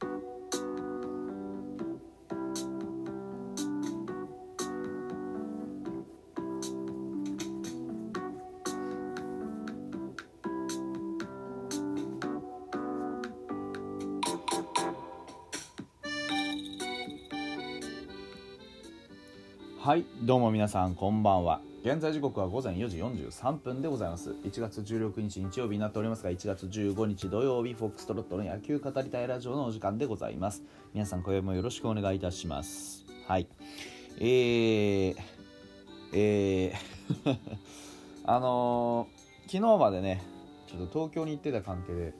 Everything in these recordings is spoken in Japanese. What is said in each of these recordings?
Thank you はいどうも皆さんこんばんは。現在時刻は午前4時43分でございます。1月16日日曜日になっておりますが1月15日土曜日フォックストロットの野球語りたいラジオのお時間でございます。皆さん今宵もよろしくお願いいたします。はい。えー、えー あのー、昨日までねちょっと東京に行ってた関係で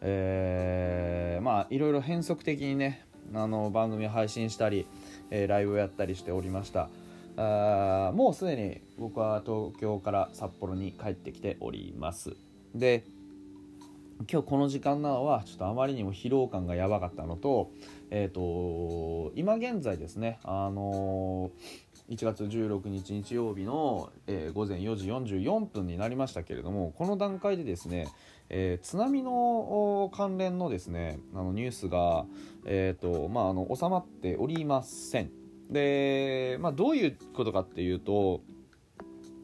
えー、まあいろいろ変則的にねあの番組を配信したり、えー、ライブをやったりしておりました。あもうすでに僕は東京から札幌に帰ってきておりますで今日この時間なのはちょっとあまりにも疲労感がやばかったのと,、えーと、今現在ですね、あのー、1月16日日曜日の、えー、午前4時44分になりましたけれどもこの段階でですね、えー、津波の関連のですねあのニュースが、えーとまあ、あの収まっておりません。で、まあ、どういうことかっていうと、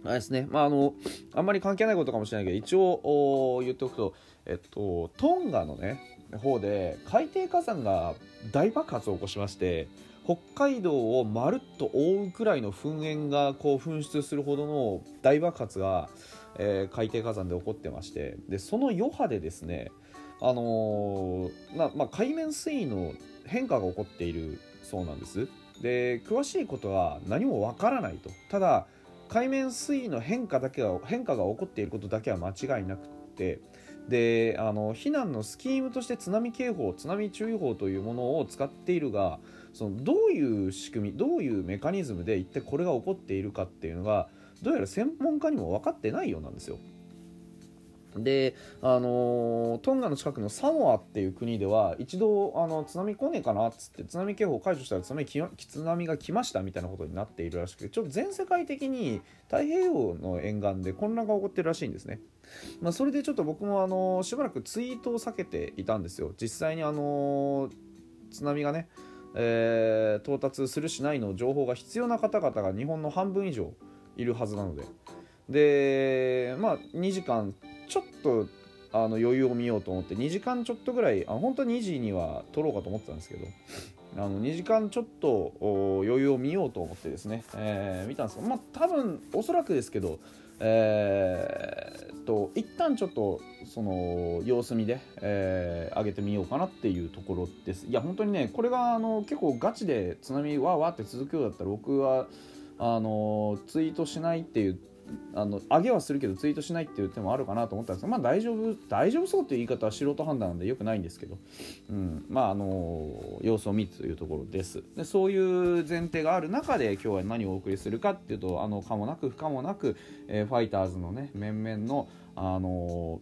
あれですね、まあ、あの、あんまり関係ないことかもしれないけど、一応言っておくと、えっと、トンガのね、方で海底火山が大爆発を起こしまして、北海道をまるっと覆うくらいの噴煙がこう噴出するほどの大爆発が、えー、海底火山で起こってましてでその余波でですね、あのー、ままあ、海面水位の変化が起こっているそうなんです。で詳しいことは何もわからないとただ海面水位の変化だけが変化が起こっていることだけは間違いなくてであの避難のスキームとして津波警報津波注意報というものを使っているがそのどういう仕組みどういうメカニズムで一体これが起こっているかっていうのがどうやら専門家にも分かってないようなんですよ。で、あの、トンガの近くのサモアっていう国では一度あの津波来ねえかなっつって津波警報解除したら津波津波が来ましたみたいなことになっているらしくてちょっと全世界的に太平洋の沿岸で混乱が起こってるらしいんですね。まあ、それでちょっと僕もあの、しばらくツイートを避けていたんですよ。実際にあの、津波がね、え到達するしないの情報が必要な方々が日本の半分以上いるはずなので。でまあ2時間ちょっとあの余裕を見ようと思って2時間ちょっとぐらいあ本当は2時には撮ろうかと思ってたんですけどあの2時間ちょっと余裕を見ようと思ってですね、えー、見たんですけどまあ多分おそらくですけどえー、と一旦ちょっとその様子見で、えー、上げてみようかなっていうところです。いや本当にねこれがあの結構ガチで津波わーわーって続くようだったら僕はあのツイートしないっていうあの上げはするけどツイートしないっていう手もあるかなと思ったんですけどまあ大丈夫大丈夫そうっていう言い方は素人判断なんでよくないんですけど、うん、まああの様子を見つというところです。でそういう前提がある中で今日は何をお送りするかっていうとあのかもなく不可もなく、えー、ファイターズのね面々のあの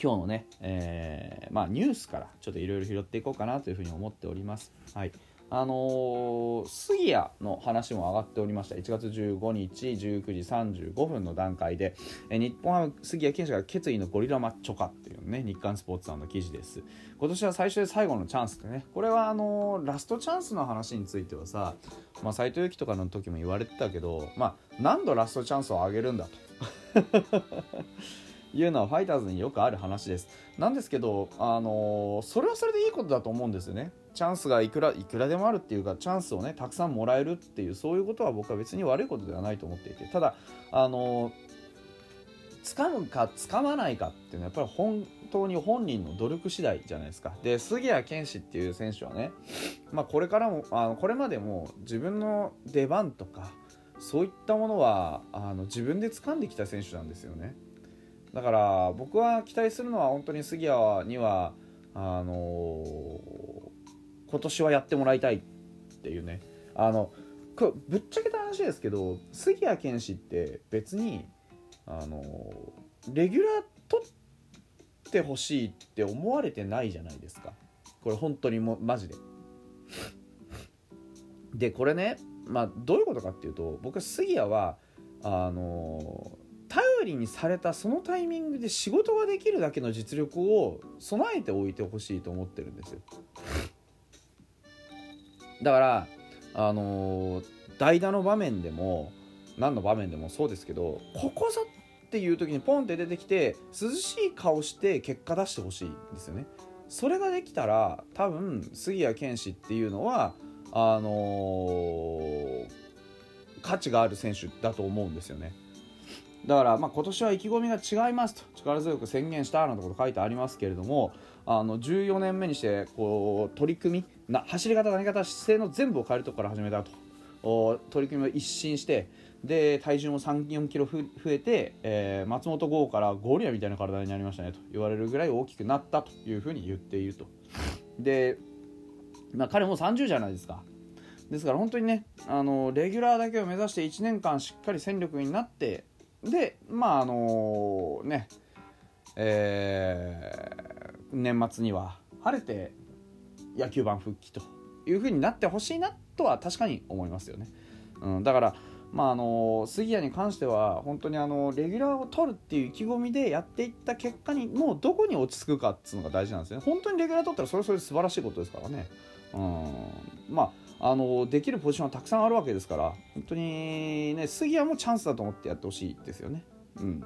今日のね、えー、まあ、ニュースからちょっといろいろ拾っていこうかなというふうに思っております。はい。あのー、杉谷の話も上がっておりました。1月15日19時35分の段階で、え日本ハム杉谷拳士が決意のゴリラマッチョ化っていうね日刊スポーツさんの記事です。今年は最初で最後のチャンスってねこれはあのー、ラストチャンスの話についてはさまあ、斎藤佑樹とかの時も言われてたけど、まあ、何度ラストチャンスをあげるんだと。いうのはファイターズによくある話です。なんですけど、あのー、それはそれでいいことだと思うんですよね。チャンスがいくらいくらでもあるっていうかチャンスをねたくさんもらえるっていうそういうことは僕は別に悪いことではないと思っていて。ただあの掴むか掴まないかっていうのはやっぱり本当に本人の努力次第じゃないですか。で杉谷拳士っていう選手はね、まあ、これからもあのこれまでも自分の出番とかそういったものはあの自分で掴んできた選手なんですよね。だから僕は期待するのは本当に杉谷にはあのー今年はやってもらいたいっていうね。あのぶっちゃけた話ですけど杉谷拳士って別にあのレギュラー取ってほしいって思われてないじゃないですか。これ本当にもマジで。でこれねまあどういうことかっていうと僕杉谷はあの頼りにされたそのタイミングで仕事ができるだけの実力を備えておいてほしいと思ってるんですよ。だからあのー代打の場面でも何の場面でもそうですけどここぞっていう時にポンって出てきて涼しい顔して結果出してほしいんですよね。それができたら多分杉谷拳士っていうのはあのー価値がある選手だと思うんですよね。だからまあ今年は意気込みが違いますと力強く宣言したなんてこと書いてありますけれどもあの14年目にしてこう取り組みな走り方投げ方姿勢の全部を変えるところから始めたと。取り組みを一新してで体重も3 4キロ増えて、えー松本剛からゴリラみたいな体になりましたねと言われるぐらい大きくなったというふうに言っていると。で、まあ、彼も30じゃないですか。ですから本当にねあのレギュラーだけを目指して1年間しっかり戦力になってでまああのねえー年末には晴れて野球盤復帰というふうになってほしいなとは確かに思いますよね、うん、だからまああの杉谷に関しては本当にあのレギュラーを取るっていう意気込みでやっていった結果にもうどこに落ち着くかっていうのが大事なんですね。本当にレギュラー取ったらそれそれで素晴らしいことですからね、うん、まああのできるポジションはたくさんあるわけですから本当にね杉谷もチャンスだと思ってやってほしいですよね。うん。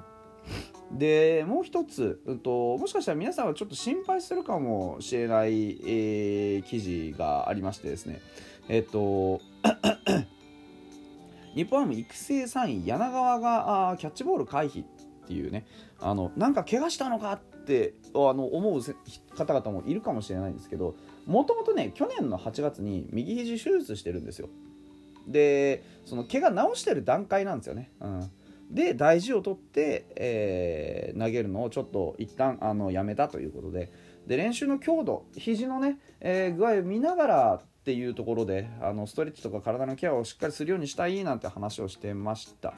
でもう一つ、うんと、もしかしたら皆さんはちょっと心配するかもしれない、えー記事がありましてですね。えっ、と 日本ハム育成3位柳川があキャッチボール回避っていうね。あのなんか怪我したのかってあの思う方々もいるかもしれないんですけどもともとね去年の8月に右肘手術してるんですよ。でその怪我治してる段階なんですよね、うん、で大事を取って、えー投げるのをちょっと一旦あのやめたということで。で練習の強度肘のね、えー具合を見ながらっていうところであのストレッチとか体のケアをしっかりするようにしたいなんて話をしてました。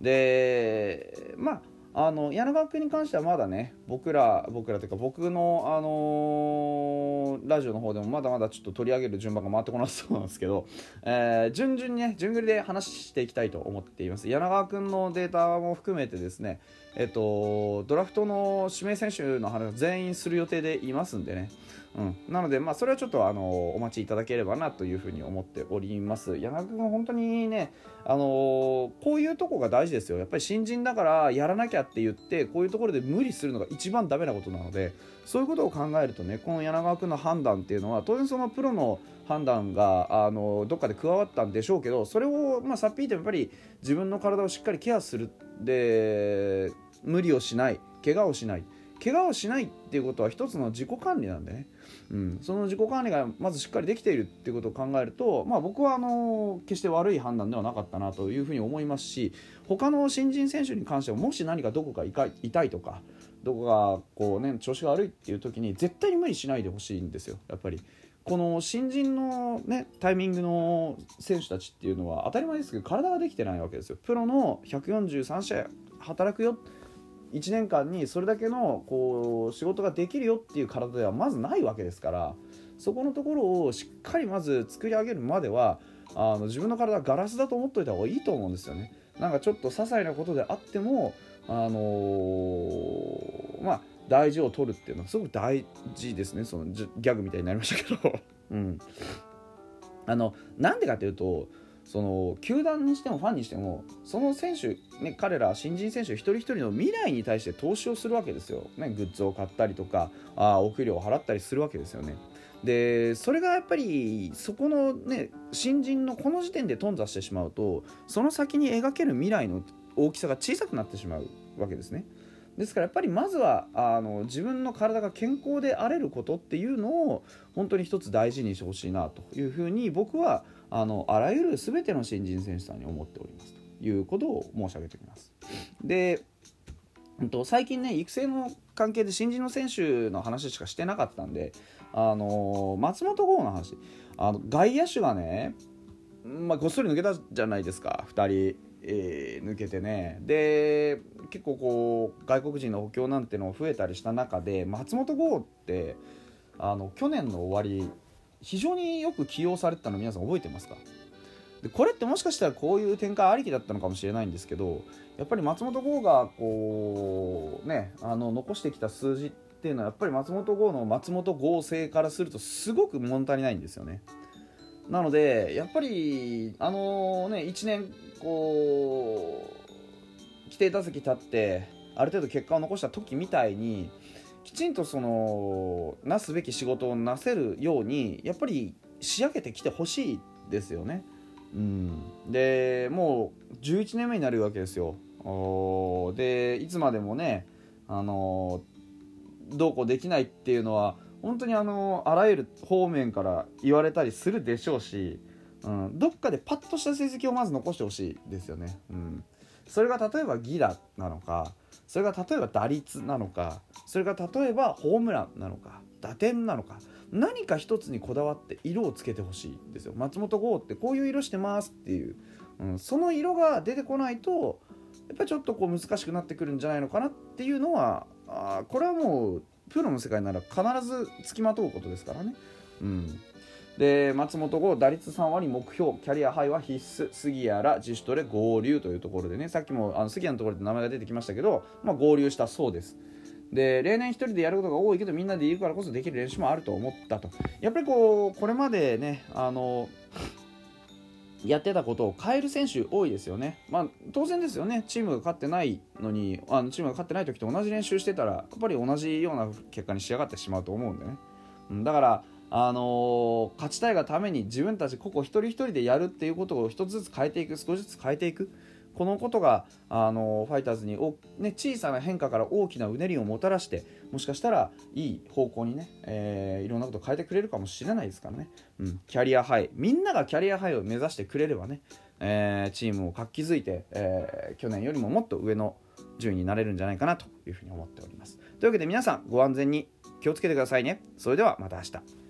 でまああの柳川君に関してはまだね僕ら僕らというか僕の、あのーラジオの方でもまだまだちょっと取り上げる順番が回ってこなそうなんですけど、えー順々にね順繰りで話していきたいと思っています。柳川君のデータも含めてですねえっとドラフトの指名選手の話全員する予定でいますんでね。うん、なので、まあ、それはちょっとあのお待ちいただければなというふうに思っております。柳川君は本当にね、あのこういうとこが大事ですよ。やっぱり新人だからやらなきゃって言って、こういうところで無理するのが一番ダメなことなので、そういうことを考えるとね、この柳川君の判断っていうのは、当然そのプロの判断があのどっかで加わったんでしょうけど、それを、まあ、さっぴいてもやっぱり自分の体をしっかりケアする。で、無理をしない、怪我をしない。怪我をしないっていうことは一つの自己管理なんでね、うん、その自己管理がまずしっかりできているっていうことを考えると、まあ、僕はあの決して悪い判断ではなかったなというふうに思いますし他の新人選手に関してはもし何かどこか痛い痛いとかどこがこう、ね、調子が悪いっていう時に絶対に無理しないでほしいんですよやっぱり。この新人の、ね、タイミングの選手たちっていうのは当たり前ですけど体ができてないわけですよ。プロの143試合働くよ1年間にそれだけのこう仕事ができるよっていう体ではまずないわけですからそこのところをしっかりまず作り上げるまではあの自分の体はガラスだと思っておいた方がいいと思うんですよね。なんかちょっと些細なことであっても、あのーまあ、大事を取るっていうのはすごく大事ですねそのギャグみたいになりましたけど。うん、あのなんでかというとその球団にしてもファンにしてもその選手、ね、彼ら新人選手一人一人の未来に対して投資をするわけですよ、ね、グッズを買ったりとかあお給料を払ったりするわけですよね。でそれがやっぱりそこのね新人のこの時点で頓挫してしまうとその先に描ける未来の大きさが小さくなってしまうわけですね。ですからやっぱりまずはあの自分の体が健康であれることっていうのを本当に一つ大事にしてほしいなというふうに僕はあのあらゆる全ての新人選手さんに思っておりますということを申し上げておきます。で最近ね育成の関係で新人の選手の話しかしてなかったんで、あの松本剛の話あの外野手がね、まあ、ごっそり抜けたじゃないですか2人。えー抜けてねで結構こう外国人の補強なんての増えたりした中で松本剛ってあの去年の終わり非常によく起用されてたの皆さん覚えてますか？でこれってもしかしたらこういう展開ありきだったのかもしれないんですけどやっぱり松本剛がこうねあの残してきた数字っていうのはやっぱり松本剛の松本剛性からするとすごく物足りないんですよね。なのでやっぱりあのね1年こう規定打席立ってある程度結果を残した時みたいにきちんとそのなすべき仕事をなせるようにやっぱり仕上げてきてほしいですよね。うん、でもう11年目になるわけですよ。でいつまでもねあのどうこうできないっていうのは本当にあのあらゆる方面から言われたりするでしょうし、うん、どっかでパッとした成績をまず残してほしいですよね。うん、それが例えばギラなのかそれが例えば打率なのかそれが例えばホームランなのか打点なのか何か一つにこだわって色をつけてほしいんですよ松本剛ってこういう色してますっていう、うん、その色が出てこないとやっぱりちょっとこう難しくなってくるんじゃないのかなっていうのはあこれはもうプロの世界なら必ずつきまとうことですからね。うんで松本剛打率3割目標キャリアハイは必須杉谷ら自主トレ合流というところでねさっきもあの杉谷のところで名前が出てきましたけど、まあ、合流したそうですで例年1人でやることが多いけどみんなでいるからこそできる練習もあると思ったとやっぱりこうこれまでねあのやってたことを変える選手多いですよね。まあ、当然ですよね、チームが勝ってないのに、あのチームが勝ってない時と同じ練習してたら、やっぱり同じような結果に仕上がってしまうと思うんでね。うん、だから、あの、勝ちたいがために自分たち個々一人一人でやるっていうことを一つずつ変えていく、少しずつ変えていく。このことが、あのファイターズにお、ね、小さな変化から大きなうねりをもたらしてもしかしたらいい方向にね、えー、いろんなことを変えてくれるかもしれないですからね、うん、キャリアハイ。みんながキャリアハイを目指してくれればね、えー、チームを活気づいて、えー、去年よりももっと上の順位になれるんじゃないかなというふうに思っております。というわけで皆さんご安全に気をつけてくださいね。それではまた明日。